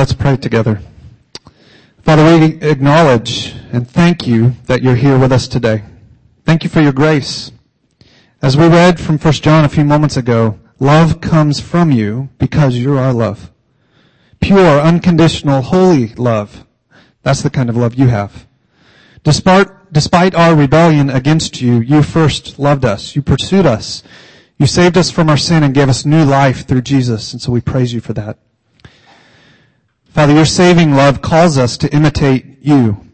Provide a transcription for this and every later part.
Let's pray together. Father, we acknowledge and thank you that you're here with us today. Thank you for your grace. As we read from 1 John a few moments ago, love comes from you because you're our love. Pure, unconditional, holy love. That's the kind of love you have. Despite, despite our rebellion against you, you first loved us. You pursued us. You saved us from our sin and gave us new life through Jesus. And so we praise you for that. Father, your saving love calls us to imitate you.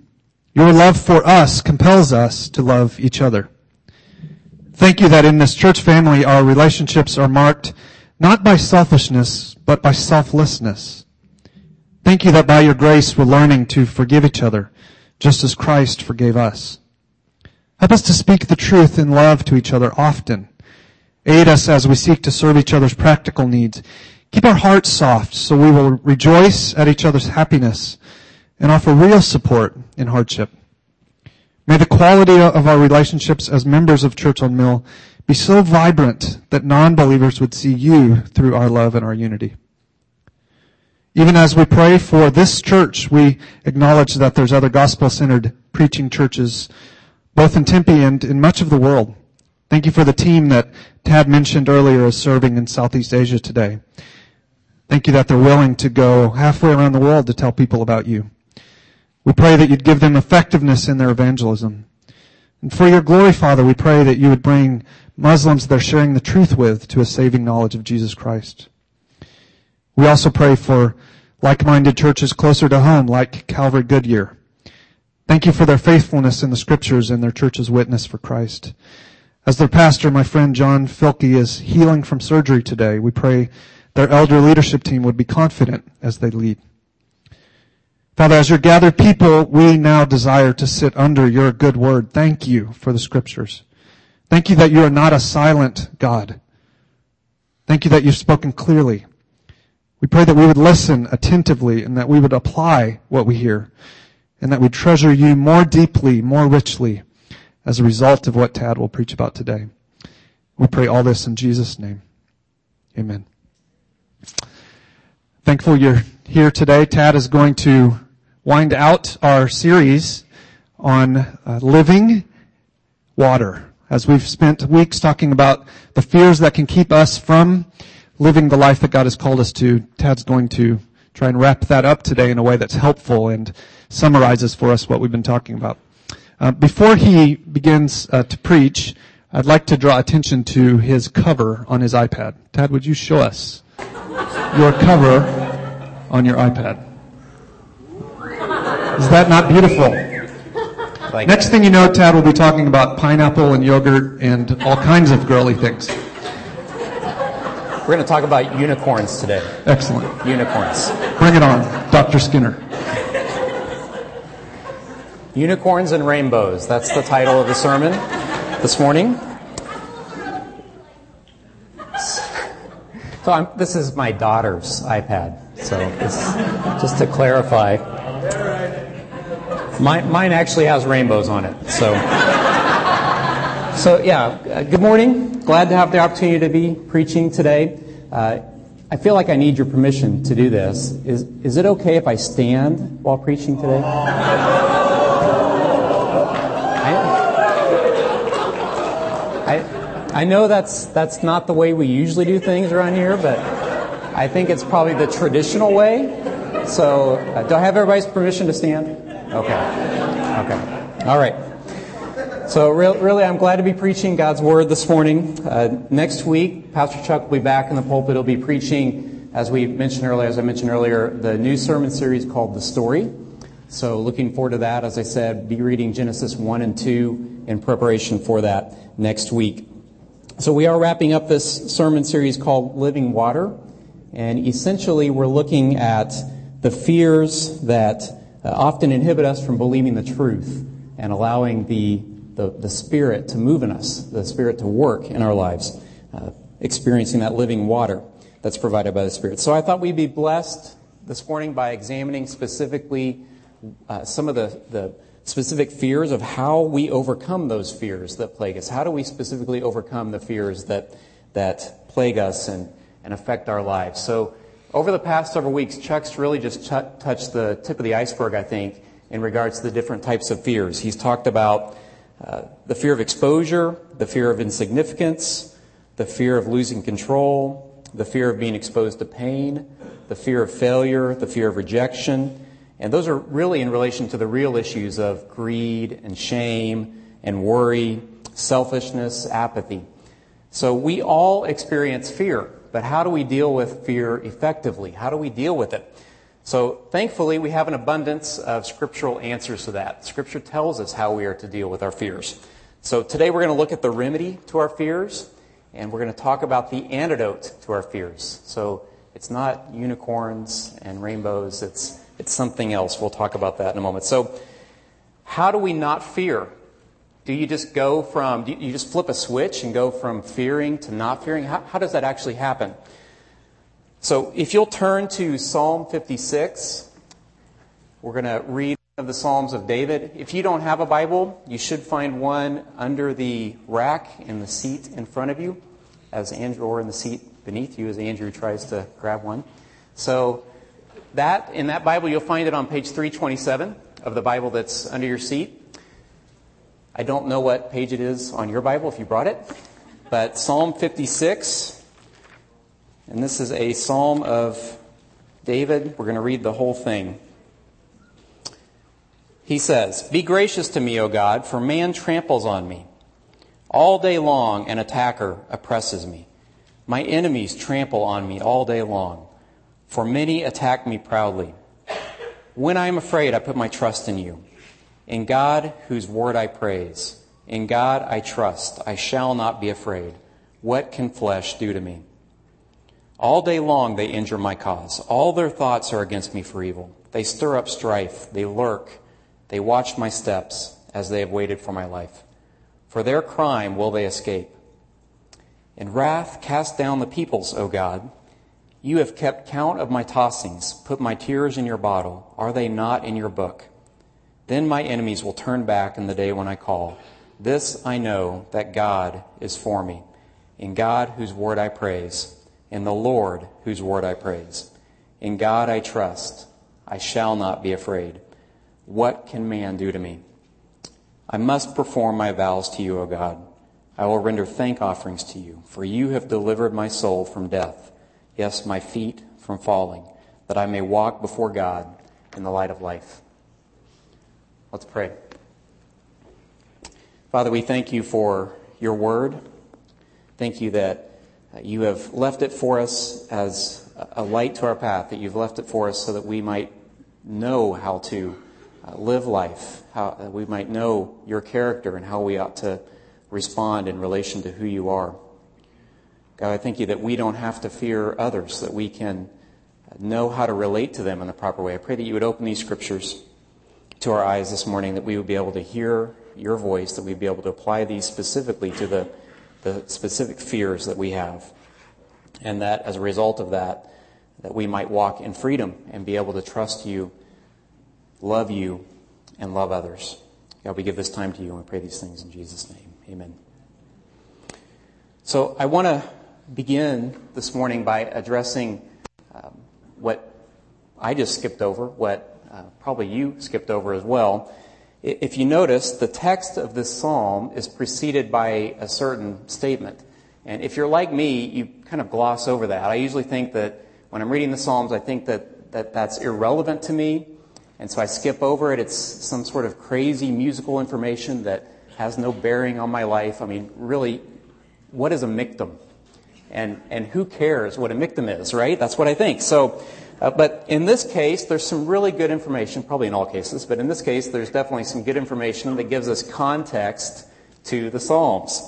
Your love for us compels us to love each other. Thank you that in this church family our relationships are marked not by selfishness, but by selflessness. Thank you that by your grace we're learning to forgive each other, just as Christ forgave us. Help us to speak the truth in love to each other often. Aid us as we seek to serve each other's practical needs Keep our hearts soft so we will rejoice at each other's happiness and offer real support in hardship. May the quality of our relationships as members of Church on Mill be so vibrant that non-believers would see you through our love and our unity. Even as we pray for this church, we acknowledge that there's other gospel-centered preaching churches, both in Tempe and in much of the world. Thank you for the team that Tad mentioned earlier is serving in Southeast Asia today. Thank you that they're willing to go halfway around the world to tell people about you. We pray that you'd give them effectiveness in their evangelism. And for your glory, Father, we pray that you would bring Muslims they're sharing the truth with to a saving knowledge of Jesus Christ. We also pray for like-minded churches closer to home, like Calvary Goodyear. Thank you for their faithfulness in the scriptures and their church's witness for Christ. As their pastor, my friend John Filkey is healing from surgery today, we pray their elder leadership team would be confident as they lead. Father, as your gathered people, we now desire to sit under your good word. Thank you for the scriptures. Thank you that you are not a silent God. Thank you that you've spoken clearly. We pray that we would listen attentively and that we would apply what we hear and that we treasure you more deeply, more richly as a result of what Tad will preach about today. We pray all this in Jesus' name. Amen. Thankful you're here today. Tad is going to wind out our series on uh, living water. As we've spent weeks talking about the fears that can keep us from living the life that God has called us to, Tad's going to try and wrap that up today in a way that's helpful and summarizes for us what we've been talking about. Uh, before he begins uh, to preach, I'd like to draw attention to his cover on his iPad. Tad, would you show us your cover on your iPad. Is that not beautiful? Like Next thing you know, Tad will be talking about pineapple and yogurt and all kinds of girly things. We're going to talk about unicorns today. Excellent. Unicorns. Bring it on, Dr. Skinner. Unicorns and Rainbows. That's the title of the sermon this morning. So I'm, this is my daughter's iPad. So just to clarify, mine, mine actually has rainbows on it. So, so yeah. Good morning. Glad to have the opportunity to be preaching today. Uh, I feel like I need your permission to do this. Is is it okay if I stand while preaching today? I know that's, that's not the way we usually do things around here, but I think it's probably the traditional way. So, uh, do I have everybody's permission to stand? Okay. Okay. All right. So, re- really, I'm glad to be preaching God's Word this morning. Uh, next week, Pastor Chuck will be back in the pulpit. He'll be preaching, as we mentioned earlier, as I mentioned earlier, the new sermon series called The Story. So, looking forward to that. As I said, be reading Genesis 1 and 2 in preparation for that next week. So we are wrapping up this sermon series called Living Water. And essentially, we're looking at the fears that uh, often inhibit us from believing the truth and allowing the, the, the, Spirit to move in us, the Spirit to work in our lives, uh, experiencing that living water that's provided by the Spirit. So I thought we'd be blessed this morning by examining specifically uh, some of the, the specific fears of how we overcome those fears that plague us. How do we specifically overcome the fears that, that plague us and, and affect our lives? So, over the past several weeks, Chuck's really just ch- touched the tip of the iceberg, I think, in regards to the different types of fears. He's talked about uh, the fear of exposure, the fear of insignificance, the fear of losing control, the fear of being exposed to pain, the fear of failure, the fear of rejection. And those are really in relation to the real issues of greed and shame and worry, selfishness, apathy. So we all experience fear, but how do we deal with fear effectively? How do we deal with it? So thankfully, we have an abundance of scriptural answers to that. Scripture tells us how we are to deal with our fears. So today we're going to look at the remedy to our fears, and we're going to talk about the antidote to our fears. So it's not unicorns and rainbows, it's, it's something else. We'll talk about that in a moment. So, how do we not fear? Do you just go from, do you just flip a switch and go from fearing to not fearing? How, how does that actually happen? So, if you'll turn to Psalm 56, we're going to read of the Psalms of David. If you don't have a Bible, you should find one under the rack in the seat in front of you, as Andrew, or in the seat beneath you as Andrew tries to grab one. So, that in that Bible, you'll find it on page 327 of the Bible that's under your seat. I don't know what page it is on your Bible if you brought it, but Psalm 56, and this is a psalm of David. We're going to read the whole thing. He says, Be gracious to me, O God, for man tramples on me. All day long, an attacker oppresses me. My enemies trample on me all day long, for many attack me proudly. When I am afraid, I put my trust in you. In God, whose word I praise, in God I trust, I shall not be afraid. What can flesh do to me? All day long they injure my cause. All their thoughts are against me for evil. They stir up strife. They lurk. They watch my steps as they have waited for my life. For their crime will they escape. In wrath, cast down the peoples, O God. You have kept count of my tossings, put my tears in your bottle. Are they not in your book? Then my enemies will turn back in the day when I call. This I know that God is for me. In God, whose word I praise. In the Lord, whose word I praise. In God I trust. I shall not be afraid. What can man do to me? I must perform my vows to you, O God. I will render thank offerings to you, for you have delivered my soul from death, yes, my feet from falling, that I may walk before God in the light of life. Let's pray. Father, we thank you for your word. Thank you that you have left it for us as a light to our path, that you've left it for us so that we might know how to uh, live life, how we might know your character and how we ought to respond in relation to who you are. God, I thank you that we don't have to fear others, that we can know how to relate to them in the proper way. I pray that you would open these scriptures to our eyes this morning, that we would be able to hear your voice, that we'd be able to apply these specifically to the, the specific fears that we have. And that as a result of that, that we might walk in freedom and be able to trust you, love you, and love others. God, we give this time to you and we pray these things in Jesus' name. Amen. So I want to begin this morning by addressing um, what I just skipped over, what uh, probably you skipped over as well. If you notice, the text of this psalm is preceded by a certain statement. And if you're like me, you kind of gloss over that. I usually think that when I'm reading the Psalms, I think that, that that's irrelevant to me. And so I skip over it. It's some sort of crazy musical information that has no bearing on my life. I mean, really, what is a miktam? And, and who cares what a miktam is, right? That's what I think. So uh, but in this case, there's some really good information, probably in all cases, but in this case, there's definitely some good information that gives us context to the Psalms.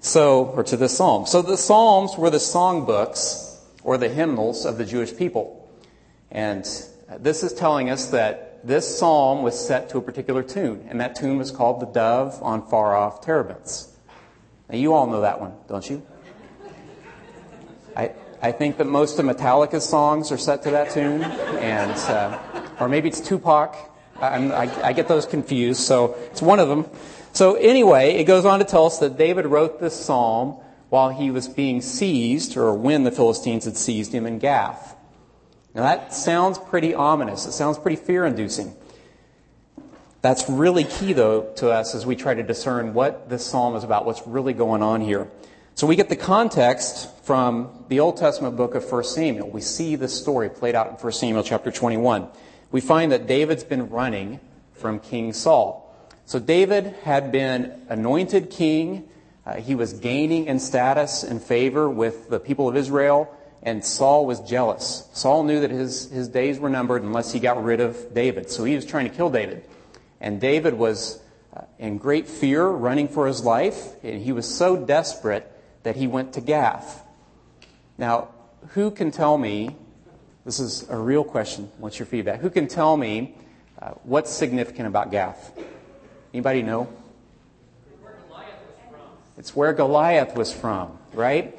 So, or to the Psalm. So the Psalms were the songbooks or the hymnals of the Jewish people. And this is telling us that this psalm was set to a particular tune, and that tune was called the Dove on Far Off Terebinths. Now, you all know that one, don't you? I, I think that most of Metallica's songs are set to that tune, and uh, or maybe it's Tupac. I, I get those confused, so it's one of them. So anyway, it goes on to tell us that David wrote this psalm while he was being seized, or when the Philistines had seized him in Gath. Now that sounds pretty ominous. It sounds pretty fear inducing. That's really key, though, to us as we try to discern what this psalm is about, what's really going on here. So we get the context from the Old Testament book of 1 Samuel. We see this story played out in 1 Samuel chapter 21. We find that David's been running from King Saul. So David had been anointed king. Uh, he was gaining in status and favor with the people of Israel, and Saul was jealous. Saul knew that his, his days were numbered unless he got rid of David. So he was trying to kill David. And David was uh, in great fear, running for his life, and he was so desperate that he went to Gath. Now, who can tell me, this is a real question, what's your feedback? Who can tell me uh, what's significant about Gath? Anybody know? It's where Goliath was from, right?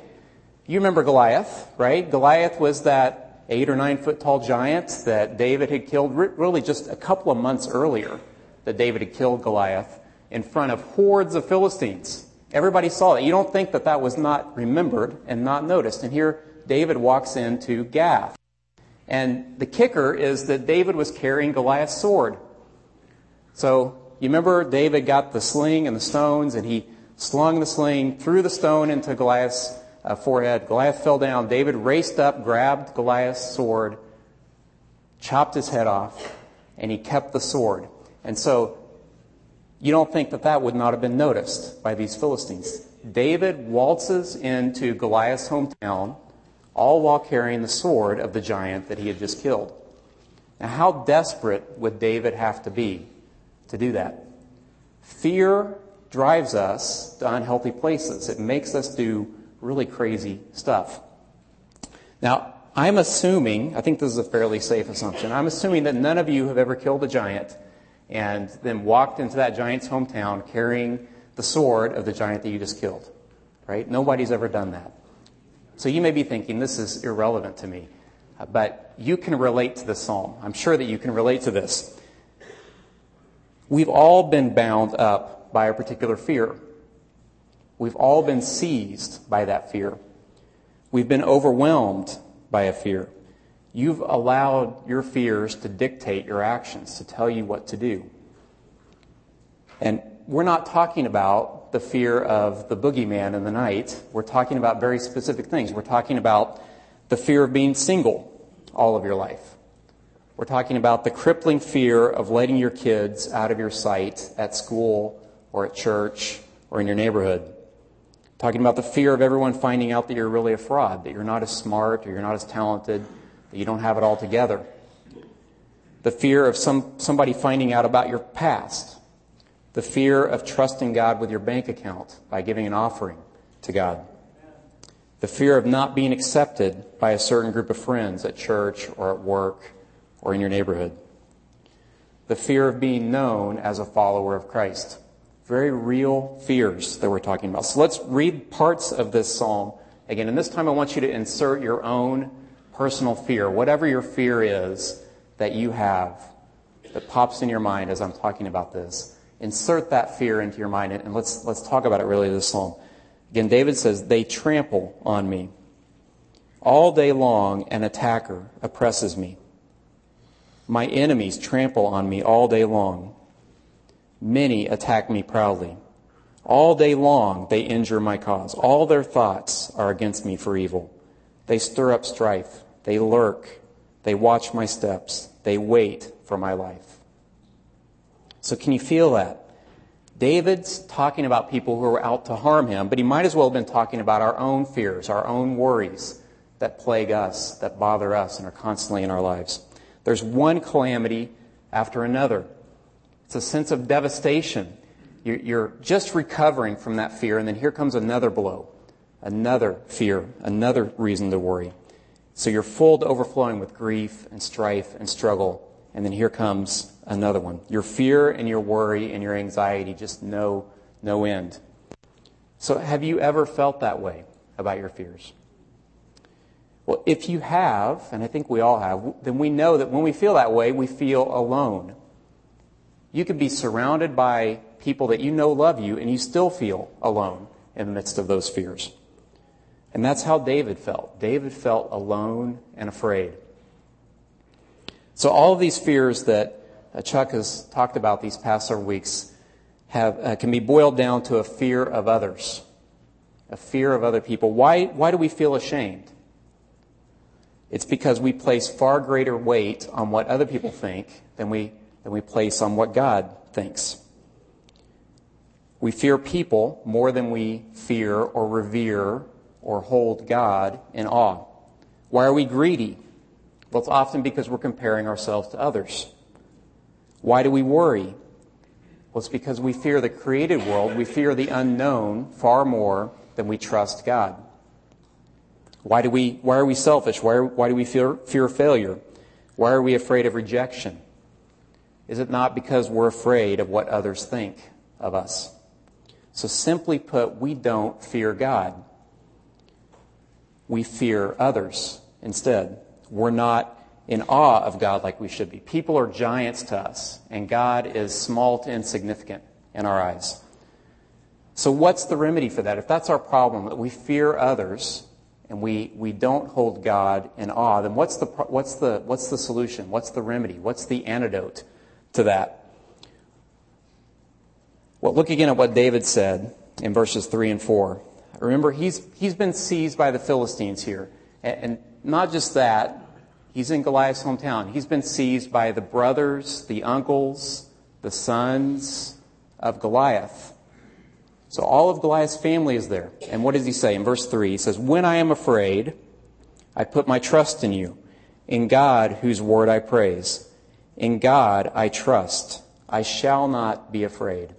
You remember Goliath, right? Goliath was that eight or nine foot tall giant that David had killed really just a couple of months earlier that David had killed Goliath in front of hordes of Philistines. Everybody saw it. You don't think that that was not remembered and not noticed. And here David walks into Gath. And the kicker is that David was carrying Goliath's sword. So you remember David got the sling and the stones and he slung the sling, threw the stone into Goliath's uh, forehead. Goliath fell down. David raced up, grabbed Goliath's sword, chopped his head off, and he kept the sword. And so you don't think that that would not have been noticed by these Philistines. David waltzes into Goliath's hometown, all while carrying the sword of the giant that he had just killed. Now, how desperate would David have to be to do that? Fear drives us to unhealthy places. It makes us do really crazy stuff. Now, I'm assuming, I think this is a fairly safe assumption, I'm assuming that none of you have ever killed a giant and then walked into that giant's hometown carrying the sword of the giant that you just killed. Right? Nobody's ever done that. So you may be thinking, this is irrelevant to me. But you can relate to this psalm. I'm sure that you can relate to this. We've all been bound up by a particular fear. We've all been seized by that fear. We've been overwhelmed by a fear. You've allowed your fears to dictate your actions, to tell you what to do. And we're not talking about the fear of the boogeyman in the night. We're talking about very specific things. We're talking about the fear of being single all of your life. We're talking about the crippling fear of letting your kids out of your sight at school or at church or in your neighborhood. Talking about the fear of everyone finding out that you're really a fraud, that you're not as smart or you're not as talented that you don't have it all together. The fear of some, somebody finding out about your past. The fear of trusting God with your bank account by giving an offering to God. The fear of not being accepted by a certain group of friends at church or at work or in your neighborhood. The fear of being known as a follower of Christ. Very real fears that we're talking about. So let's read parts of this psalm again. And this time I want you to insert your own personal fear, whatever your fear is that you have that pops in your mind as I'm talking about this, insert that fear into your mind and let's, let's talk about it really this psalm. Again, David says, They trample on me. All day long, an attacker oppresses me. My enemies trample on me all day long. Many attack me proudly. All day long, they injure my cause. All their thoughts are against me for evil. They stir up strife. They lurk. They watch my steps. They wait for my life. So can you feel that? David's talking about people who are out to harm him, but he might as well have been talking about our own fears, our own worries that plague us, that bother us, and are constantly in our lives. There's one calamity after another. It's a sense of devastation. You're just recovering from that fear, and then here comes another blow, another fear, another reason to worry. So you're full to overflowing with grief and strife and struggle. And then here comes another one. Your fear and your worry and your anxiety just no, no end. So have you ever felt that way about your fears? Well, if you have, and I think we all have, then we know that when we feel that way, we feel alone. You could be surrounded by people that you know love you, and you still feel alone in the midst of those fears. And that's how David felt. David felt alone and afraid. So, all of these fears that uh, Chuck has talked about these past several weeks have, uh, can be boiled down to a fear of others, a fear of other people. Why, why do we feel ashamed? It's because we place far greater weight on what other people think than we, than we place on what God thinks. We fear people more than we fear or revere or hold God in awe. Why are we greedy? Well, it's often because we're comparing ourselves to others. Why do we worry? Well, it's because we fear the created world. We fear the unknown far more than we trust God. Why, do we, why are we selfish? Why, are, why do we fear, fear failure? Why are we afraid of rejection? Is it not because we're afraid of what others think of us? So, simply put, we don't fear God. We fear others instead. We're not in awe of God like we should be. People are giants to us, and God is small to insignificant in our eyes. So, what's the remedy for that? If that's our problem, that we fear others and we, we don't hold God in awe, then what's the, what's, the, what's the solution? What's the remedy? What's the antidote to that? Well, look again at what David said in verses 3 and 4. Remember, he's, he's been seized by the Philistines here. And, and not just that, he's in Goliath's hometown. He's been seized by the brothers, the uncles, the sons of Goliath. So all of Goliath's family is there. And what does he say in verse 3? He says, When I am afraid, I put my trust in you, in God whose word I praise. In God I trust. I shall not be afraid.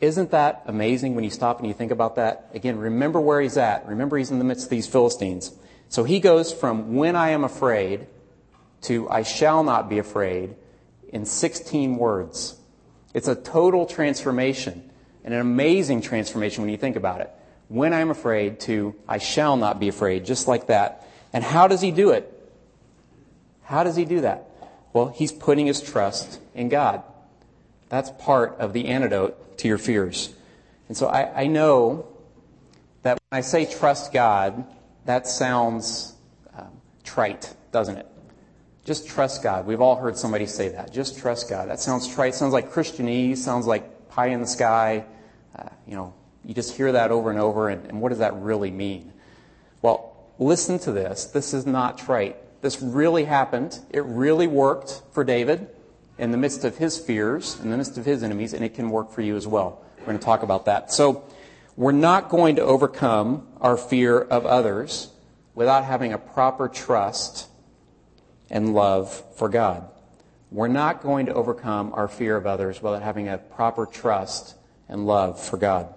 Isn't that amazing when you stop and you think about that? Again, remember where he's at. Remember he's in the midst of these Philistines. So he goes from when I am afraid to I shall not be afraid in 16 words. It's a total transformation and an amazing transformation when you think about it. When I'm afraid to I shall not be afraid, just like that. And how does he do it? How does he do that? Well, he's putting his trust in God. That's part of the antidote to your fears. And so I, I know that when I say trust God, that sounds um, trite, doesn't it? Just trust God. We've all heard somebody say that. Just trust God. That sounds trite. Sounds like Christianese. Sounds like pie in the sky. Uh, you know, you just hear that over and over. And, and what does that really mean? Well, listen to this. This is not trite. This really happened. It really worked for David in the midst of his fears, in the midst of his enemies, and it can work for you as well. We're going to talk about that. So, we're not going to overcome our fear of others without having a proper trust and love for God. We're not going to overcome our fear of others without having a proper trust and love for God.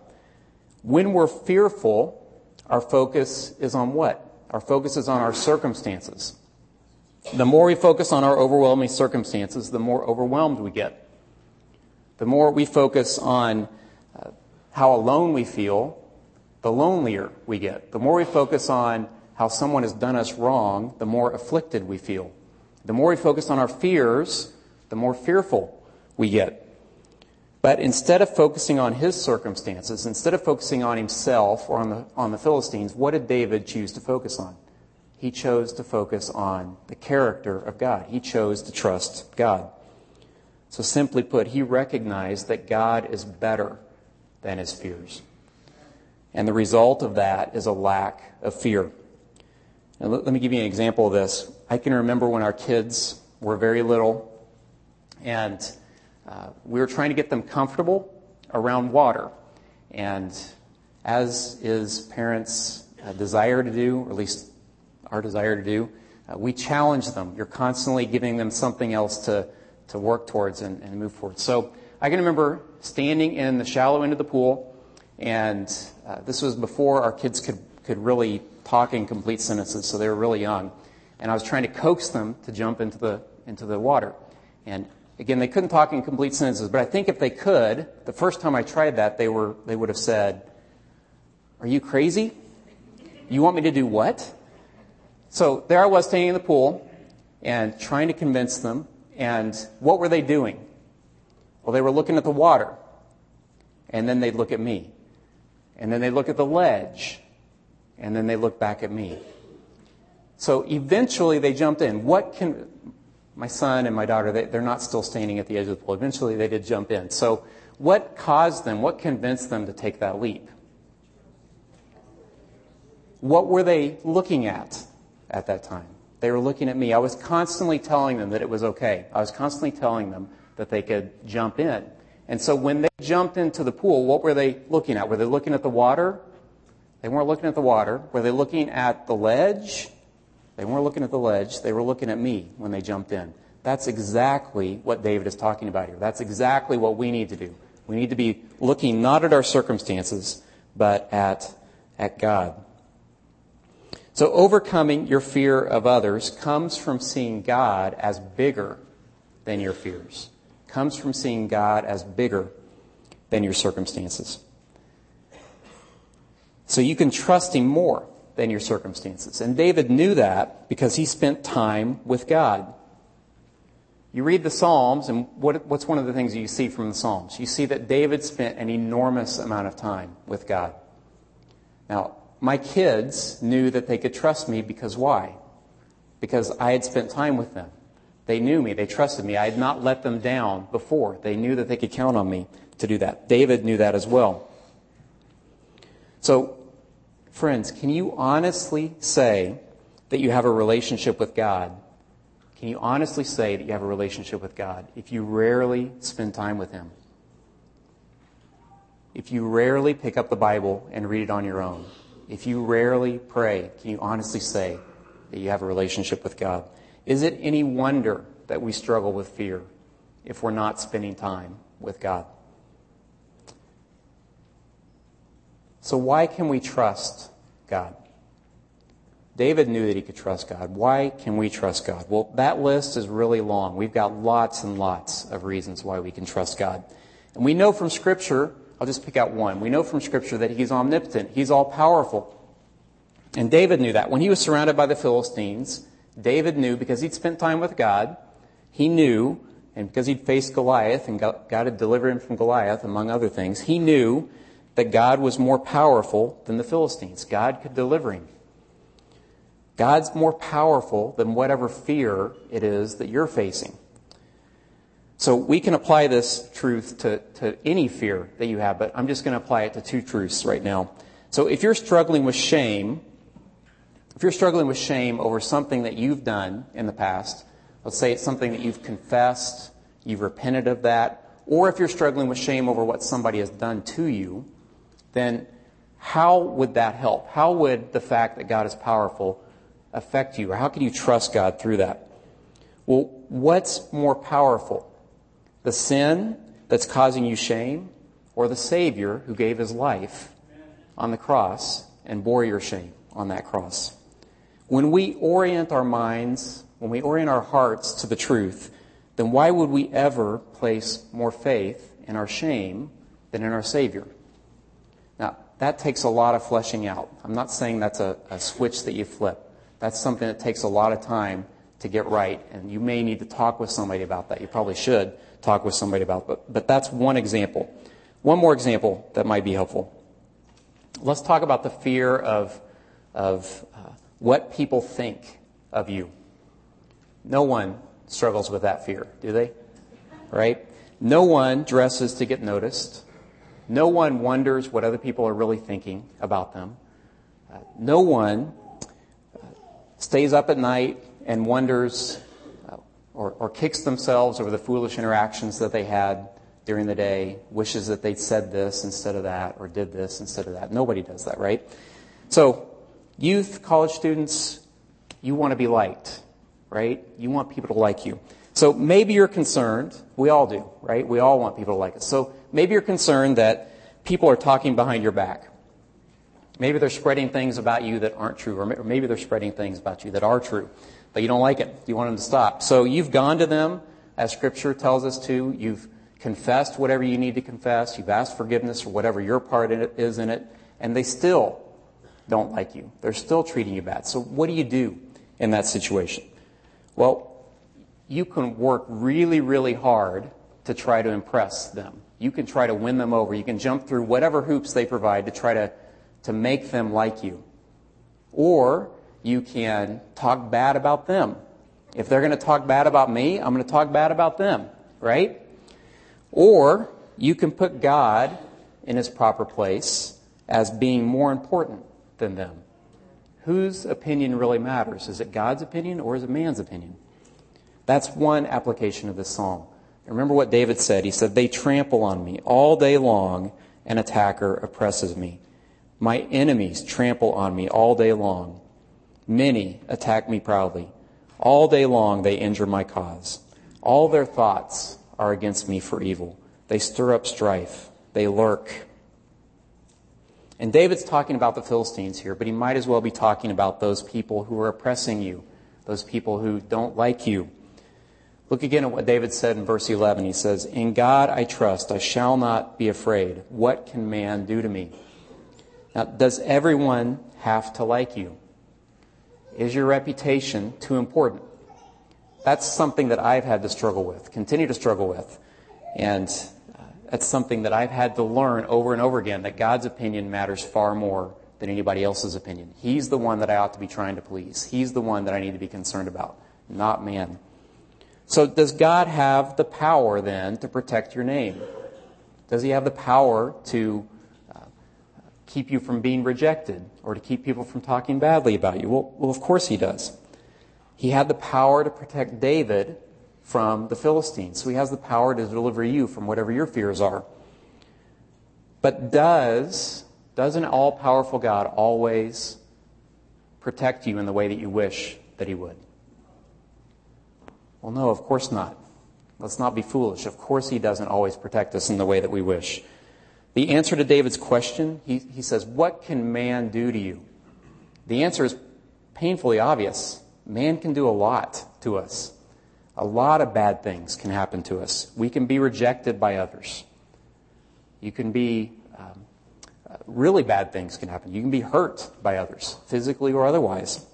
When we're fearful, our focus is on what? Our focus is on our circumstances. The more we focus on our overwhelming circumstances, the more overwhelmed we get. The more we focus on uh, how alone we feel, the lonelier we get. The more we focus on how someone has done us wrong, the more afflicted we feel. The more we focus on our fears, the more fearful we get. But instead of focusing on his circumstances, instead of focusing on himself or on the, on the Philistines, what did David choose to focus on? He chose to focus on the character of God. He chose to trust God. So simply put, he recognized that God is better than his fears. And the result of that is a lack of fear. Now, let, me give you an example of this. I can remember when our kids were very little, and uh, we were trying to get them comfortable around water. And as is parents' uh, desire to do, or at least our desire to do, uh, we challenge them. You're constantly giving them something else to, to work towards and, and move forward. So I can remember standing in the shallow end of the pool, and uh, this was before our kids could, could really talk in complete sentences, so they were really young. And I was trying to coax them to jump into the, into the water. And again, they couldn't talk in complete sentences, but I think if they could, the first time I tried that, they, were, they would have said, Are you crazy? You want me to do what? So there I was standing in the pool and trying to convince them. And what were they doing? Well, they were looking at the water. And then they'd look at me. And then they'd look at the ledge. And then they'd look back at me. So eventually they jumped in. What can, my son and my daughter, they, they're not still standing at the edge of the pool. Eventually they did jump in. So what caused them, what convinced them to take that leap? What were they looking at at that time? They were looking at me. I was constantly telling them that it was okay. I was constantly telling them that they could jump in. And so when they jumped into the pool, what were they looking at? Were they looking at the water? They weren't looking at the water. Were they looking at the ledge? They weren't looking at the ledge. They were looking at me when they jumped in. That's exactly what David is talking about here. That's exactly what we need to do. We need to be looking not at our circumstances, but at, at God. So overcoming your fear of others comes from seeing God as bigger than your fears. Comes from seeing God as bigger than your circumstances. So you can trust him more than your circumstances. And David knew that because he spent time with God. You read the Psalms, and what, what's one of the things you see from the Psalms? You see that David spent an enormous amount of time with God. Now, my kids knew that they could trust me because why? Because I had spent time with them. They knew me. They trusted me. I had not let them down before. They knew that they could count on me to do that. David knew that as well. So, friends, can you honestly say that you have a relationship with God? Can you honestly say that you have a relationship with God if you rarely spend time with Him? If you rarely pick up the Bible and read it on your own? If you rarely pray, can you honestly say that you have a relationship with God? Is it any wonder that we struggle with fear if we're not spending time with God? So, why can we trust God? David knew that he could trust God. Why can we trust God? Well, that list is really long. We've got lots and lots of reasons why we can trust God. And we know from Scripture I'll just pick out one. We know from Scripture that he's omnipotent, he's all powerful. And David knew that. When he was surrounded by the Philistines, David knew because he'd spent time with God, he knew, and because he'd faced Goliath and God had delivered him from Goliath, among other things, he knew that God was more powerful than the Philistines. God could deliver him. God's more powerful than whatever fear it is that you're facing. So we can apply this truth to, to any fear that you have, but I'm just going to apply it to two truths right now. So if you're struggling with shame, if you're struggling with shame over something that you've done in the past, let's say it's something that you've confessed, you've repented of that, or if you're struggling with shame over what somebody has done to you, then how would that help? How would the fact that God is powerful affect you? Or how can you trust God through that? Well, what's more powerful? The sin that's causing you shame, or the Savior who gave his life on the cross and bore your shame on that cross. When we orient our minds, when we orient our hearts to the truth, then why would we ever place more faith in our shame than in our Savior? Now, that takes a lot of fleshing out. I'm not saying that's a, a switch that you flip. That's something that takes a lot of time to get right, and you may need to talk with somebody about that. You probably should talk with somebody about. But, but that's one example. One more example that might be helpful. Let's talk about the fear of, of uh, what people think of you. No one struggles with that fear, do they? Right? No one dresses to get noticed. No one wonders what other people are really thinking about them. Uh, no one uh, stays up at night and wonders or, or kicks themselves over the foolish interactions that they had during the day, wishes that they'd said this instead of that, or did this instead of that. Nobody does that, right? So, youth, college students, you want to be liked, right? You want people to like you. So maybe you're concerned, we all do, right? We all want people to like us. So maybe you're concerned that people are talking behind your back. Maybe they're spreading things about you that aren't true, or maybe they're spreading things about you that are true but you don't like it. You want them to stop. So you've gone to them, as Scripture tells us to. You've confessed whatever you need to confess. You've asked forgiveness for whatever your part in is in it, and they still don't like you. They're still treating you bad. So what do you do in that situation? Well, you can work really, really hard to try to impress them. You can try to win them over. You can jump through whatever hoops they provide to try to, to make them like you. Or you can talk bad about them. If they're going to talk bad about me, I'm going to talk bad about them, right? Or you can put God in his proper place as being more important than them. Whose opinion really matters? Is it God's opinion or is it man's opinion? That's one application of this psalm. Remember what David said. He said, They trample on me all day long, an attacker oppresses me. My enemies trample on me all day long. Many attack me proudly. All day long they injure my cause. All their thoughts are against me for evil. They stir up strife. They lurk. And David's talking about the Philistines here, but he might as well be talking about those people who are oppressing you, those people who don't like you. Look again at what David said in verse 11. He says, In God I trust, I shall not be afraid. What can man do to me? Now, does everyone have to like you? Is your reputation too important? That's something that I've had to struggle with, continue to struggle with. And uh, that's something that I've had to learn over and over again that God's opinion matters far more than anybody else's opinion. He's the one that I ought to be trying to please. He's the one that I need to be concerned about, not man. So, does God have the power then to protect your name? Does He have the power to keep you from being rejected or to keep people from talking badly about you? Well, well, of course he does. He had the power to protect David from the Philistines. So he has the power to deliver you from whatever your fears are. But does does an all-powerful God always protect you in the way that you wish that he would? Well, no, of course not. Let's not be foolish. Of course he doesn't always protect us in the way that we wish. The answer to David's question, he, he says, What can man do to you? The answer is painfully obvious. Man can do a lot to us. A lot of bad things can happen to us. We can be rejected by others. You can be, um, really bad things can happen. You can be hurt by others, physically or otherwise.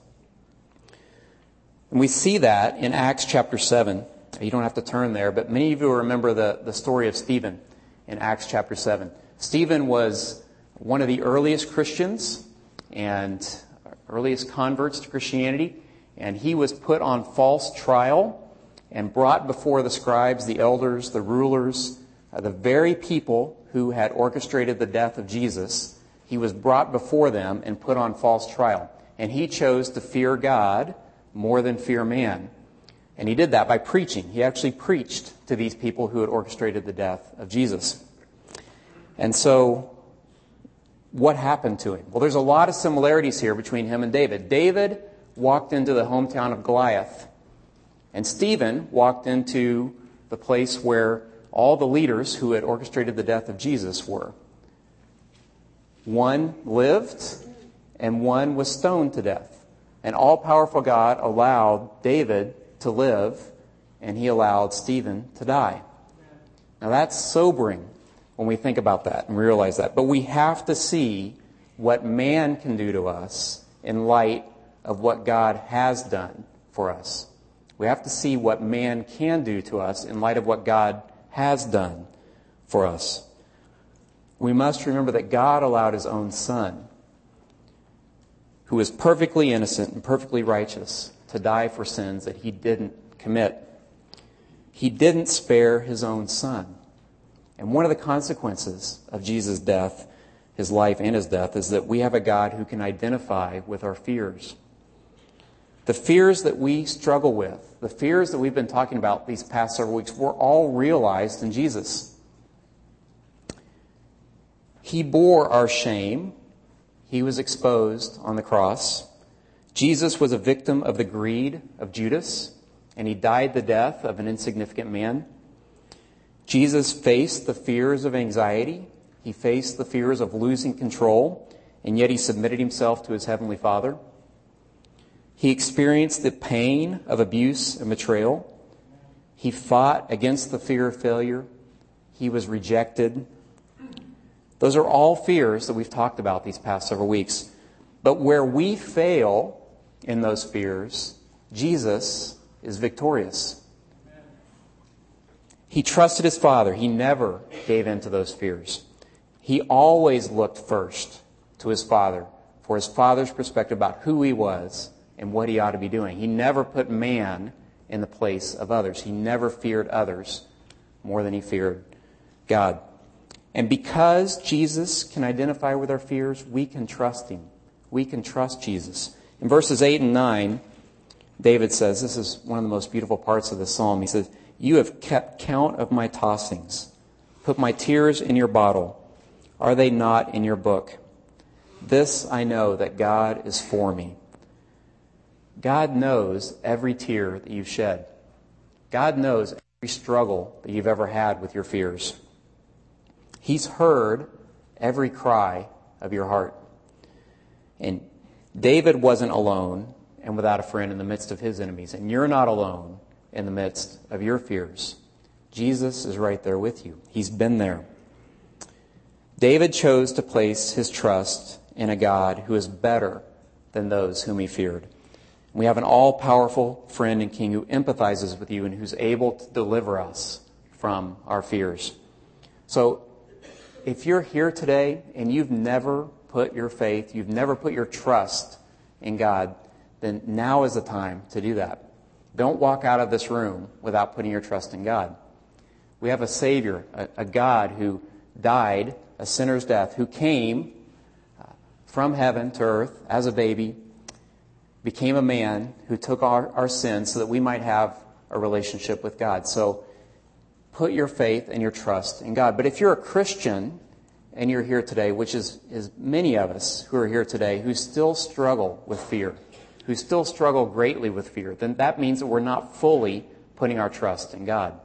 And we see that in Acts chapter 7. You don't have to turn there, but many of you remember the, the story of Stephen in Acts chapter 7. Stephen was one of the earliest Christians and earliest converts to Christianity, and he was put on false trial and brought before the scribes, the elders, the rulers, uh, the very people who had orchestrated the death of Jesus. He was brought before them and put on false trial. And he chose to fear God more than fear man. And he did that by preaching. He actually preached to these people who had orchestrated the death of Jesus. And so, what happened to him? Well, there's a lot of similarities here between him and David. David walked into the hometown of Goliath, and Stephen walked into the place where all the leaders who had orchestrated the death of Jesus were. One lived, and one was stoned to death. An all powerful God allowed David to live, and he allowed Stephen to die. Now that's sobering when we think about that and realize that. But we have to see what man can do to us in light of what God has done for us. We have to see what man can do to us in light of what God has done for us. We must remember that God allowed his own son, who is perfectly innocent and perfectly righteous, to die for sins that he didn't commit. He didn't spare his own son. And one of the consequences of Jesus' death, his life and his death, is that we have a God who can identify with our fears. The fears that we struggle with, the fears that we've been talking about these past several weeks, were all realized in Jesus. He bore our shame. He was exposed on the cross. Jesus was a victim of the greed of Judas, and he died the death of an insignificant man. Jesus faced the fears of anxiety. He faced the fears of losing control, and yet he submitted himself to his heavenly Father. He experienced the pain of abuse and betrayal. He fought against the fear of failure. He was rejected. Those are all fears that we've talked about these past several weeks. But where we fail in those fears, Jesus is victorious. He trusted his father. He never gave in to those fears. He always looked first to his father for his father's perspective about who he was and what he ought to be doing. He never put man in the place of others. He never feared others more than he feared God. And because Jesus can identify with our fears, we can trust him. We can trust Jesus. In verses 8 and 9, David says, this is one of the most beautiful parts of the psalm. He says, You have kept count of my tossings, put my tears in your bottle. Are they not in your book? This I know that God is for me. God knows every tear that you've shed. God knows every struggle that you've ever had with your fears. He's heard every cry of your heart. And David wasn't alone and without a friend in the midst of his enemies. And you're not alone in the midst of your fears. Jesus is right there with you. He's been there. David chose to place his trust in a God who is better than those whom he feared. We have an all powerful friend and king who empathizes with you and who's able to deliver us from our fears. So, if you're here today and you've never put your faith, you've never put your trust in God, then now is the time to do that. Don't walk out of this room without putting your trust in God. We have a Savior, a, a God who died a sinner's death, who came uh, from heaven to earth as a baby became a man who took our, our sins so that we might have a relationship with God. So put your faith and your trust in God. But if you're a Christian and you're here today, which is, is many of us who are here today who still struggle with fear, who still struggle greatly with fear, then that means that we're not fully putting our trust in God.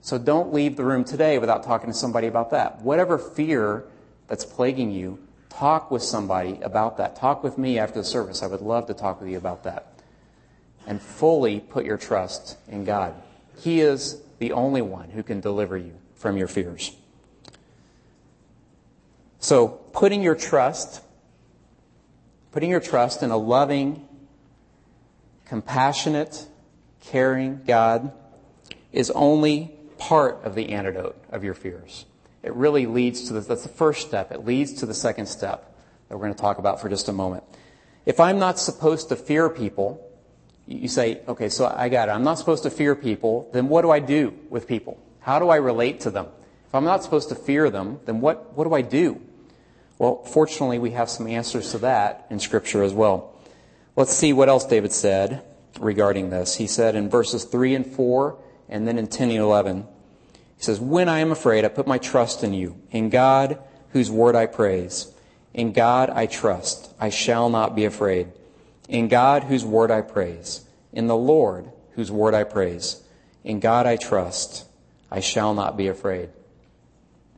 So don't leave the room today without talking to somebody about that. Whatever fear that's plaguing you, Talk with somebody about that. Talk with me after the service. I would love to talk with you about that. And fully put your trust in God. He is the only one who can deliver you from your fears. So, putting your trust, putting your trust in a loving, compassionate, caring God is only part of the antidote of your fears it really leads to the, that's the first step. It leads to the second step that we're going to talk about for just a moment. If I'm not supposed to fear people, you say, okay, so I got it. I'm not supposed to fear people, then what do I do with people? How do I relate to them? If I'm not supposed to fear them, then what, what do I do? Well, fortunately, we have some answers to that in Scripture as well. Let's see what else David said regarding this. He said in verses 3 and 4, and then in 10 and 11, he says, When I am afraid, I put my trust in you, in God, whose word I praise. In God I trust. I shall not be afraid. In God, whose word I praise. In the Lord, whose word I praise. In God I trust. I shall not be afraid.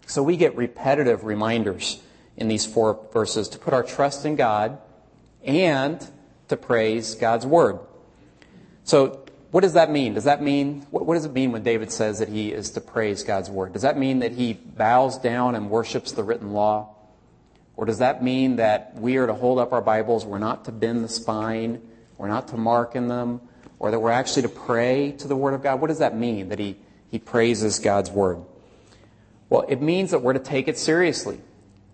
So we get repetitive reminders in these four verses to put our trust in God and to praise God's word. So what does that mean? Does that mean, what, what, does it mean when David says that he is to praise God's word? Does that mean that he bows down and worships the written law? Or does that mean that we are to hold up our Bibles, we're not to bend the spine, we're not to mark in them, or that we're actually to pray to the word of God? What does that mean that he, he praises God's word? Well, it means that we're to take it seriously.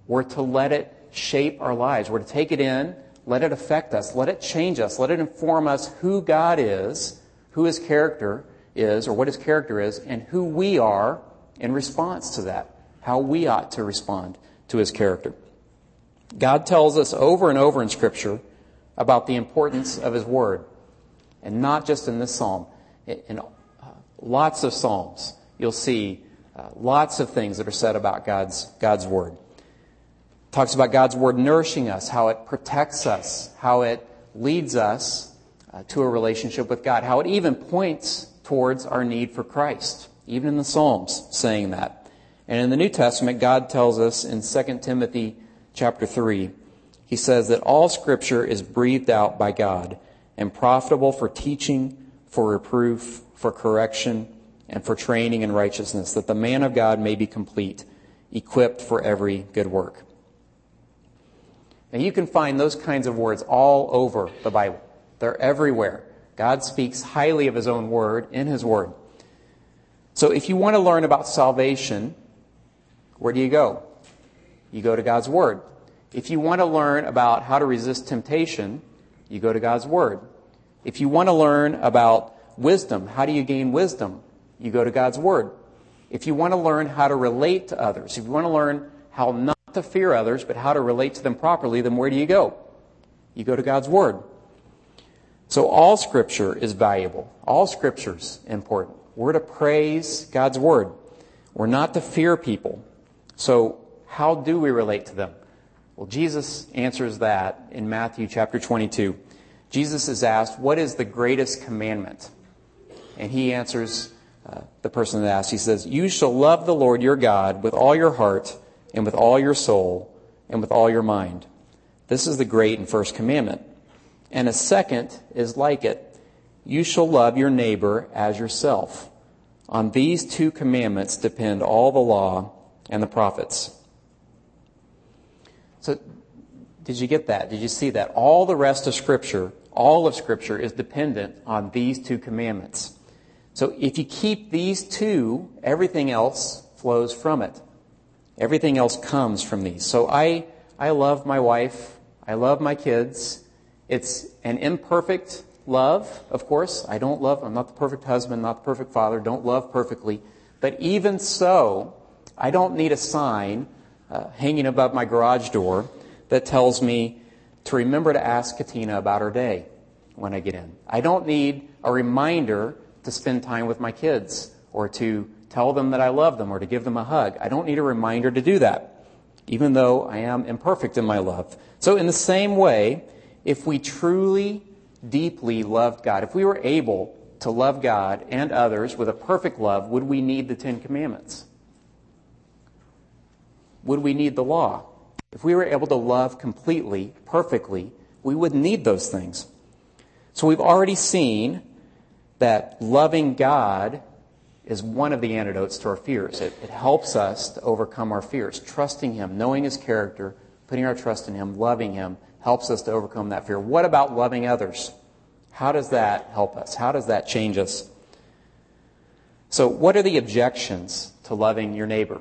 We're to let it shape our lives. We're to take it in, let it affect us, let it change us, let it inform us who God is who his character is, or what his character is, and who we are in response to that, how we ought to respond to his character. God tells us over and over in Scripture about the importance of his word, and not just in this psalm. In uh, lots of psalms, you'll see uh, lots of things that are said about God's, God's word. Talks about God's word nourishing us, how it protects us, how it leads us uh, to a relationship with God, how it even points towards our need for Christ, even in the Psalms saying that. And in the New Testament, God tells us in 2 Timothy chapter 3, he says that all scripture is breathed out by God and profitable for teaching, for reproof, for correction, and for training in righteousness, that the man of God may be complete, equipped for every good work. And you can find those kinds of words all over the Bible. They're everywhere. God speaks highly of His own word in His word. So if you want to learn about salvation, where do you go? You go to God's word. If you want to learn about how to resist temptation, You go to God's Word. If you want to learn about wisdom, how do you gain wisdom? You go to God's Word. If you want to learn how to relate to others, if you want to learn how not to fear others, but how to relate to them properly, then where do you go? You go to God's Word. So all Scripture is valuable. All Scripture's important. We're to praise God's Word. We're not to fear people. So how do we relate to them? Well, Jesus answers that in Matthew chapter 22. Jesus is asked, What is the greatest commandment? And he answers uh, the person that asked, He says, You shall love the Lord your God with all your heart, and with all your soul, and with all your mind. This is the great and first commandment. And a second is like it. You shall love your neighbor as yourself. On these two commandments depend all the law and the prophets. So, did you get that? Did you see that? All the rest of Scripture, all of Scripture is dependent on these two commandments. So, if you keep these two, everything else flows from it. Everything else comes from these. So, I, I love my wife. I love my kids. It's an imperfect love, of course. I don't love, I'm not the perfect husband, not the perfect father, don't love perfectly. But even so, I don't need a sign uh, hanging above my garage door that tells me to remember to ask Katina about her day when I get in. I don't need a reminder to spend time with my kids or to tell them that I love them or to give them a hug. I don't need a reminder to do that, even though I am imperfect in my love. So, in the same way, if we truly, deeply loved God, if we were able to love God and others with a perfect love, would we need the Ten Commandments? would we need the law? If we were able to love completely, perfectly, we wouldn't need those things. So we've already seen that loving God is one of the antidotes to our fears. It, it, helps us to overcome our fears. Trusting Him, knowing His character, putting our trust in Him, loving Him, helps us to overcome that fear. What about loving others? How does that help us? How does that change us? So, what are the objections to loving your neighbor?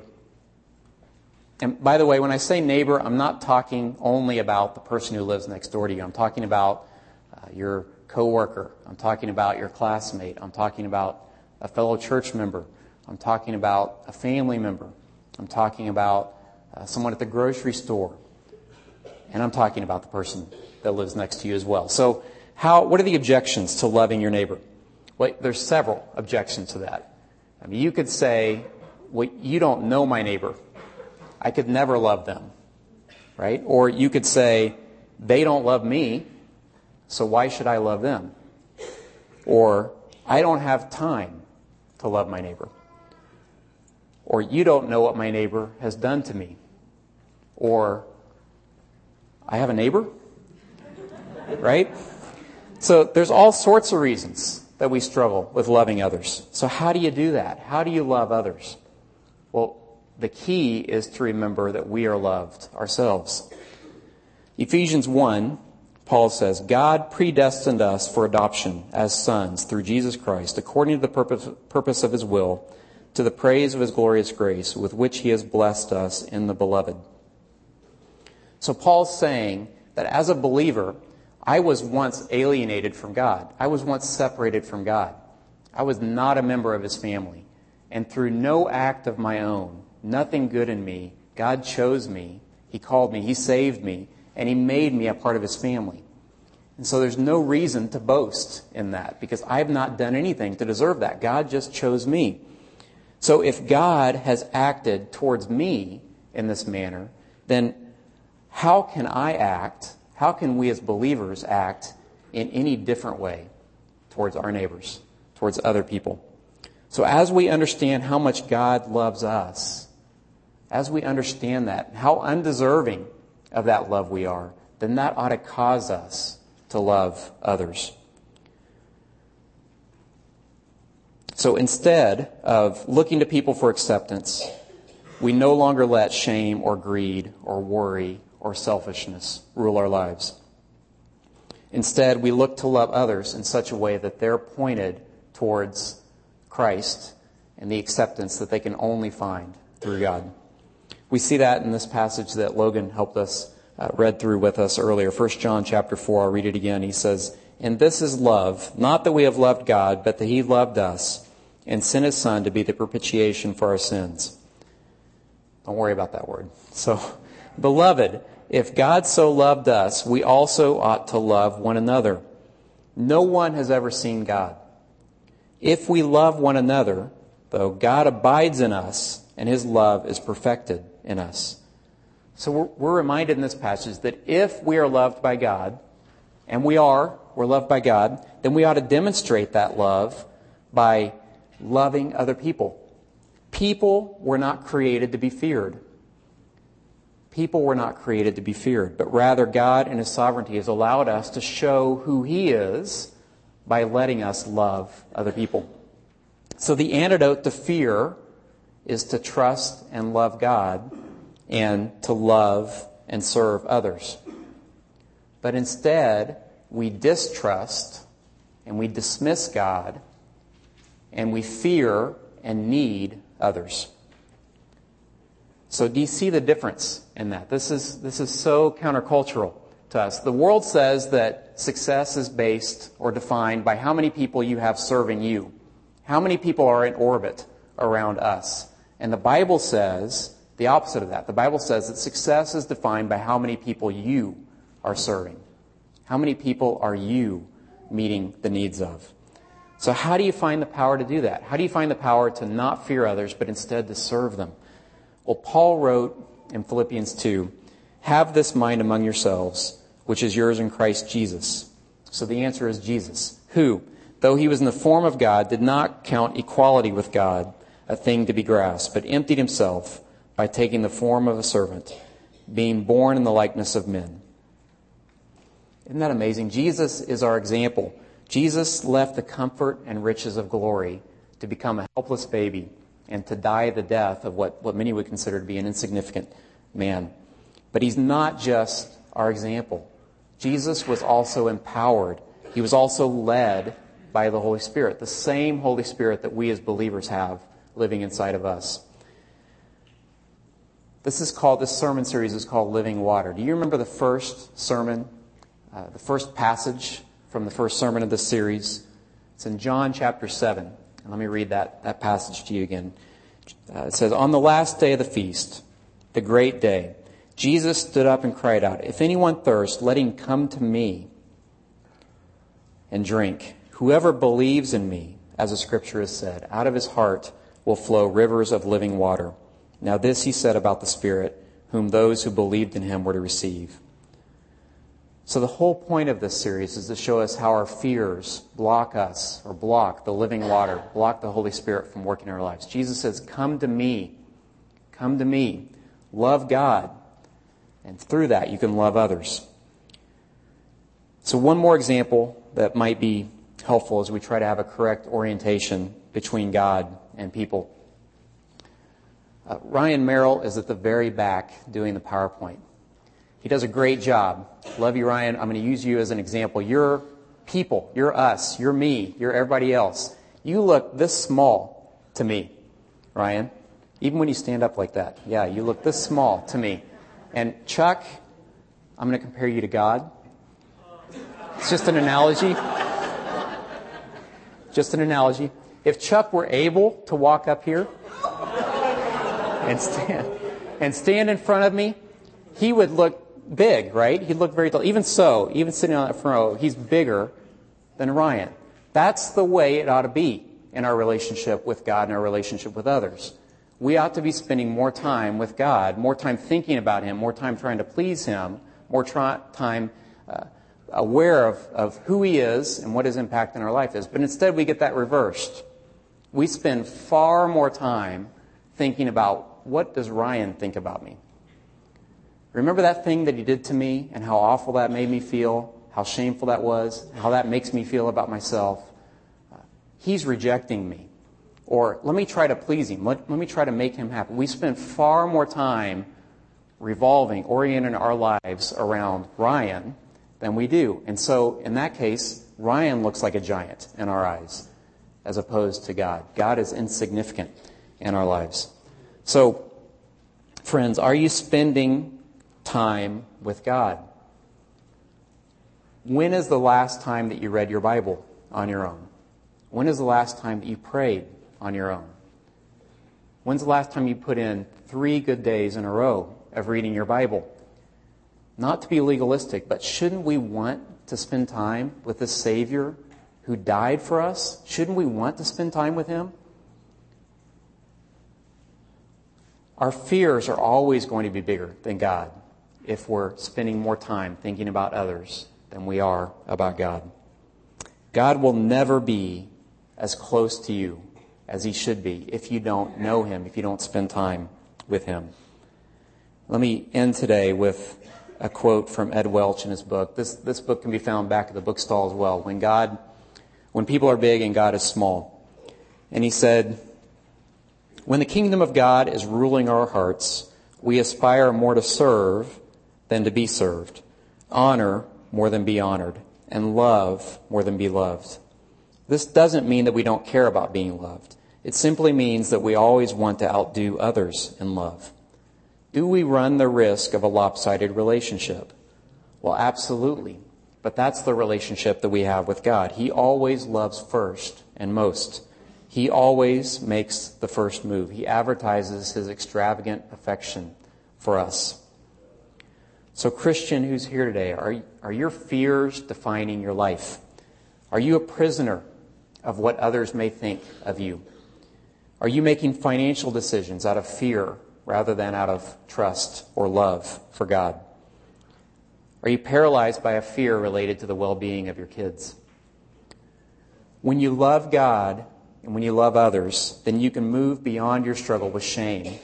And by the way, when I say neighbor, I'm not talking only about the person who lives next door to you. I'm talking about uh, your coworker. I'm talking about your classmate. I'm talking about a fellow church member. I'm talking about a family member. I'm talking about uh, someone at the grocery store. And I'm talking about the person that lives next to you as well. So, how, what are the objections to loving your neighbor? Well, there's several objections to that. I mean, you could say, well, you don't know my neighbor. I could never love them. Right? Or you could say, they don't love me, so why should I love them? Or, I don't have time to love my neighbor. Or, you don't know what my neighbor has done to me. Or, I have a neighbor? Right? So, there's all sorts of reasons that we struggle with loving others. So, how do you do that? How do you love others? Well, the key is to remember that we are loved ourselves. Ephesians 1, Paul says, God predestined us for adoption as sons through Jesus Christ, according to the purpose, purpose of his will, to the praise of his glorious grace, with which he has blessed us in the beloved. So Paul's saying that as a believer, I was once alienated from God. I was once separated from God. I was not a member of his family. And through no act of my own, nothing good in me. God chose me. He called me. He saved me. And He made me a part of His family. And so there's no reason to boast in that because I have not done anything to deserve that. God just chose me. So if God has acted towards me in this manner, then how can I act? How can we as believers act in any different way towards our neighbors, towards other people? So as we understand how much God loves us, as we understand that, how undeserving of that love we are, then that ought to cause us to love others. So instead of looking to people for acceptance, we no longer let shame or greed or worry or selfishness rule our lives. Instead, we look to love others in such a way that they're pointed towards Christ and the acceptance that they can only find through God. We see that in this passage that Logan helped us uh, read through with us earlier. 1 John chapter 4, I'll read it again. He says, And this is love, not that we have loved God, but that he loved us and sent his son to be the propitiation for our sins. Don't worry about that word. So, beloved, if God so loved us, we also ought to love one another. No one has ever seen God. If we love one another, though, God abides in us and his love is perfected in us. So we're, we're, reminded in this passage that if we are loved by God, and we are, we're loved by God, then we ought to demonstrate that love by loving other people. People were not created to be feared. People were not created to be feared, but rather God in His sovereignty has allowed us to show who He is by letting us love other people. So the antidote to fear is to trust and love God and to love and serve others. But instead, we distrust and we dismiss God and we fear and need others. So do you see the difference in that? This is, this is so countercultural to us. The world says that success is based or defined by how many people you have serving you. How many people are in orbit around us? And the Bible says the opposite of that. The Bible says that success is defined by how many people you are serving. How many people are you meeting the needs of? So how do you find the power to do that? How do you find the power to not fear others, but instead to serve them? Well, Paul wrote in Philippians 2, have this mind among yourselves, which is yours in Christ Jesus. So the answer is Jesus, who, though he was in the form of God, did not count equality with God a thing to be grasped, but emptied himself by taking the form of a servant, being born in the likeness of men. Isn't that amazing? Jesus is our example. Jesus left the comfort and riches of glory to become a helpless baby and to die the death of what, what many would consider to be an insignificant man. But he's not just our example. Jesus was also empowered. He was also led by the Holy Spirit, the same Holy Spirit that we as believers have living inside of us. This is called, this sermon series is called Living Water. Do you remember the first sermon, uh, the first passage from the first sermon of this series? It's in John chapter 7. And let me read that, that passage to you again. Uh, it says, On the last day of the feast, the great day, Jesus stood up and cried out, If anyone thirst, let him come to me and drink. Whoever believes in me, as the scripture has said, out of his heart will flow rivers of living water. Now, this he said about the Spirit, whom those who believed in him were to receive. So, the whole point of this series is to show us how our fears block us or block the living water, block the Holy Spirit from working in our lives. Jesus says, Come to me. Come to me. Love God. And through that, you can love others. So, one more example that might be helpful as we try to have a correct orientation between God and people. Uh, Ryan Merrill is at the very back doing the PowerPoint. He does a great job. Love you, Ryan. I'm going to use you as an example. You're people. You're us. You're me. You're everybody else. You look this small to me, Ryan. Even when you stand up like that. Yeah, you look this small to me. And Chuck, I'm going to compare you to God. It's just an analogy. Just an analogy. If Chuck were able to walk up here and stand, and stand in front of me, he would look big, right? He'd look very tall. Even so, even sitting on that front row, he's bigger than Ryan. That's the way it ought to be in our relationship with God and our relationship with others. We ought to be spending more time with God, more time thinking about Him, more time trying to please Him, more try, time uh, aware of, of who He is and what His impact in our life is. But instead, we get that reversed. We spend far more time thinking about what does Ryan think about me? Remember that thing that he did to me and how awful that made me feel, how shameful that was, how that makes me feel about myself? He's rejecting me. Or let me try to please him. Let, let me try to make him happy. We spend far more time revolving, orienting our lives around Ryan than we do. And so, in that case, Ryan looks like a giant in our eyes as opposed to God. God is insignificant in our lives. So, friends, are you spending time with God. When is the last time that you read your Bible on your own? When is the last time that you prayed on your own? When's the last time you put in three good days in a row of reading your Bible? Not to be legalistic, but shouldn't we want to spend time with the Savior who died for us? Shouldn't we want to spend time with Him? Our fears are always going to be bigger than God if we're spending more time thinking about others than we are about God. God will never be as close to you as he should be if you don't know him, if you don't spend time with him. Let me end today with a quote from Ed Welch in his book. This, this book can be found back at the bookstall as well. When God, when people are big and God is small. And he said, when the kingdom of God is ruling our hearts, we aspire more to serve than to be served, honor more than be honored, and love more than be loved. This doesn't mean that we don't care about being loved. It simply means that we always want to outdo others in love. Do we run the risk of a lopsided relationship? Well, absolutely. But that's the relationship that we have with God. He always loves first and most. He always makes the first move. He advertises his extravagant affection for us. So, Christian who's here today, are, are your fears defining your life? Are you a prisoner of what others may think of you? Are you making financial decisions out of fear rather than out of trust or love for God? Are you paralyzed by a fear related to the well being of your kids? When you love God and when you love others, then you can move beyond your struggle with shame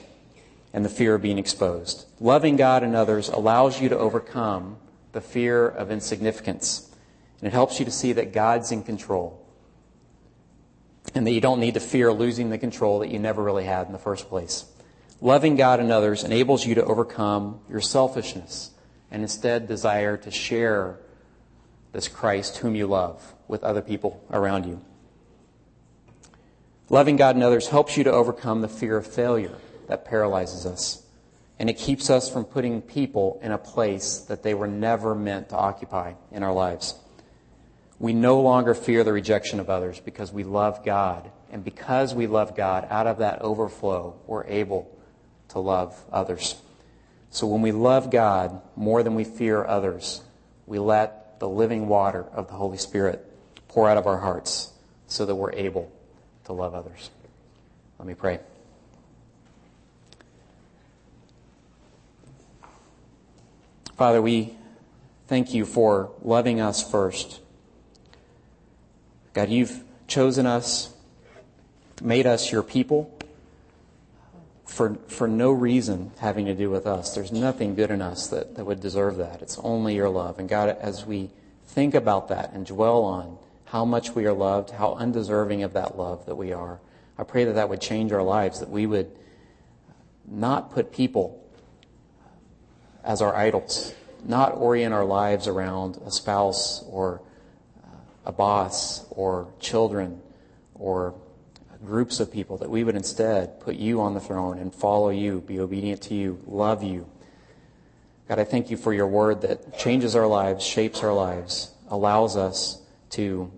and the fear of being exposed. Loving God and others allows you to overcome the fear of insignificance, and it helps you to see that God's in control and that you don't need to fear losing the control that you never really had in the first place. Loving God and others enables you to overcome your selfishness and instead desire to share this Christ whom you love with other people around you. Loving God and others helps you to overcome the fear of failure that paralyzes us. And it keeps us from putting people in a place that they were never meant to occupy in our lives. We no longer fear the rejection of others because we love God. And because we love God, out of that overflow, we're able to love others. So when we love God more than we fear others, we let the living water of the Holy Spirit pour out of our hearts so that we're able to love others. Let me pray. Father, we thank you for loving us first God, you've chosen us, made us your people for, for no reason having to do with us. There's nothing good in us that, that would deserve that. It's only your love. And God, as we think about that and dwell on how much we are loved, how undeserving of that love that we are, I pray that that would change our lives, that we would not put people as our idols, not orient our lives around a spouse or a boss or children or groups of people, that we would instead put you on the throne and follow you, be obedient to you, love you. God, I thank you for your word that changes our lives, shapes our lives, allows us to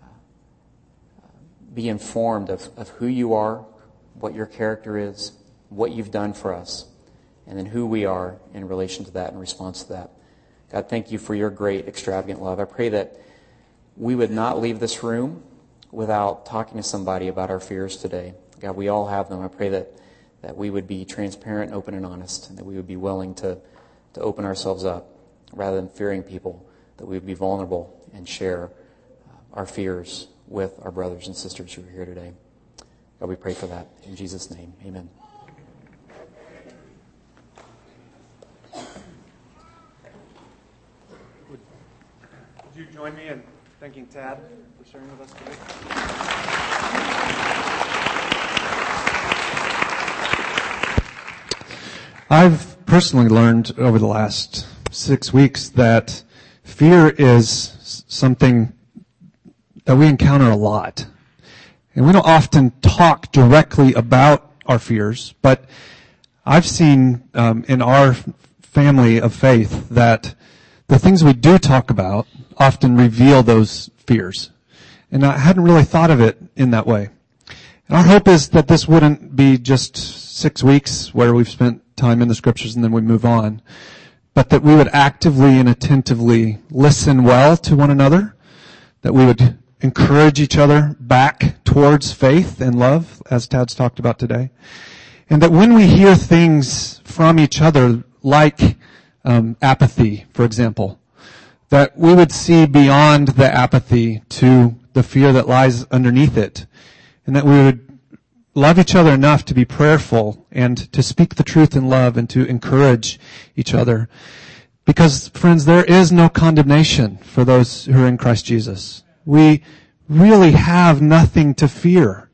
uh, be informed of, of who you are, what your character is, what you've done for us, and then who we are in relation to that, in response to that. God, thank you for your great, extravagant love. I pray that we would not leave this room without talking to somebody about our fears today. God, we all have them. I pray that, that we would be transparent, open, and honest, and that we would be willing to, to open ourselves up rather than fearing people, that we would be vulnerable and share uh, our fears with our brothers and sisters who are here today. God, we pray for that. In Jesus' name, amen. Would you join me in thanking Tad for sharing with us today. I've personally learned over the last six weeks that fear is something that we encounter a lot. And we don't often talk directly about our fears, but I've seen um, in our family of faith that the things we do talk about often reveal those fears. And I hadn't really thought of it in that way. And our hope is that this wouldn't be just six weeks where we've spent time in the scriptures and then we move on, but that we would actively and attentively listen well to one another, that we would encourage each other back towards faith and love, as Tad's talked about today. And that when we hear things from each other, like um, apathy, for example, that we would see beyond the apathy to the fear that lies underneath it, and that we would love each other enough to be prayerful and to speak the truth in love and to encourage each other. Because, friends, there is no condemnation for those who are in Christ Jesus. We really have nothing to fear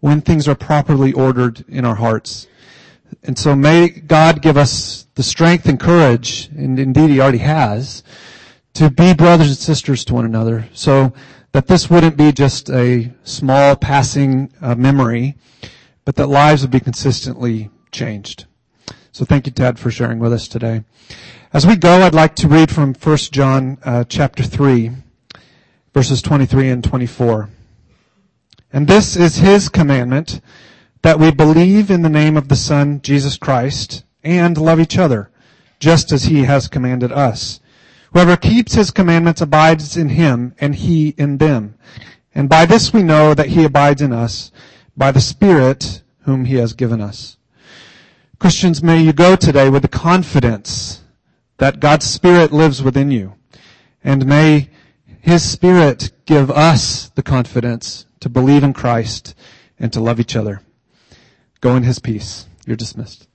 when things are properly ordered in our hearts. And so may God give us the strength and courage, and indeed He already has, to be brothers and sisters to one another so that this wouldn't be just a small passing uh, memory, but that lives would be consistently changed. So thank you, Ted, for sharing with us today. As we go, I'd like to read from 1 John uh, chapter 3, verses 23 and 24. And this is his commandment, that we believe in the name of the Son, Jesus Christ, and love each other, just as he has commanded us. Whoever keeps his commandments abides in him, and he in them. And by this we know that he abides in us, by the Spirit whom he has given us. Christians, may you go today with the confidence that God's Spirit lives within you. And may his Spirit give us the confidence to believe in Christ and to love each other. Go in His peace. You're dismissed.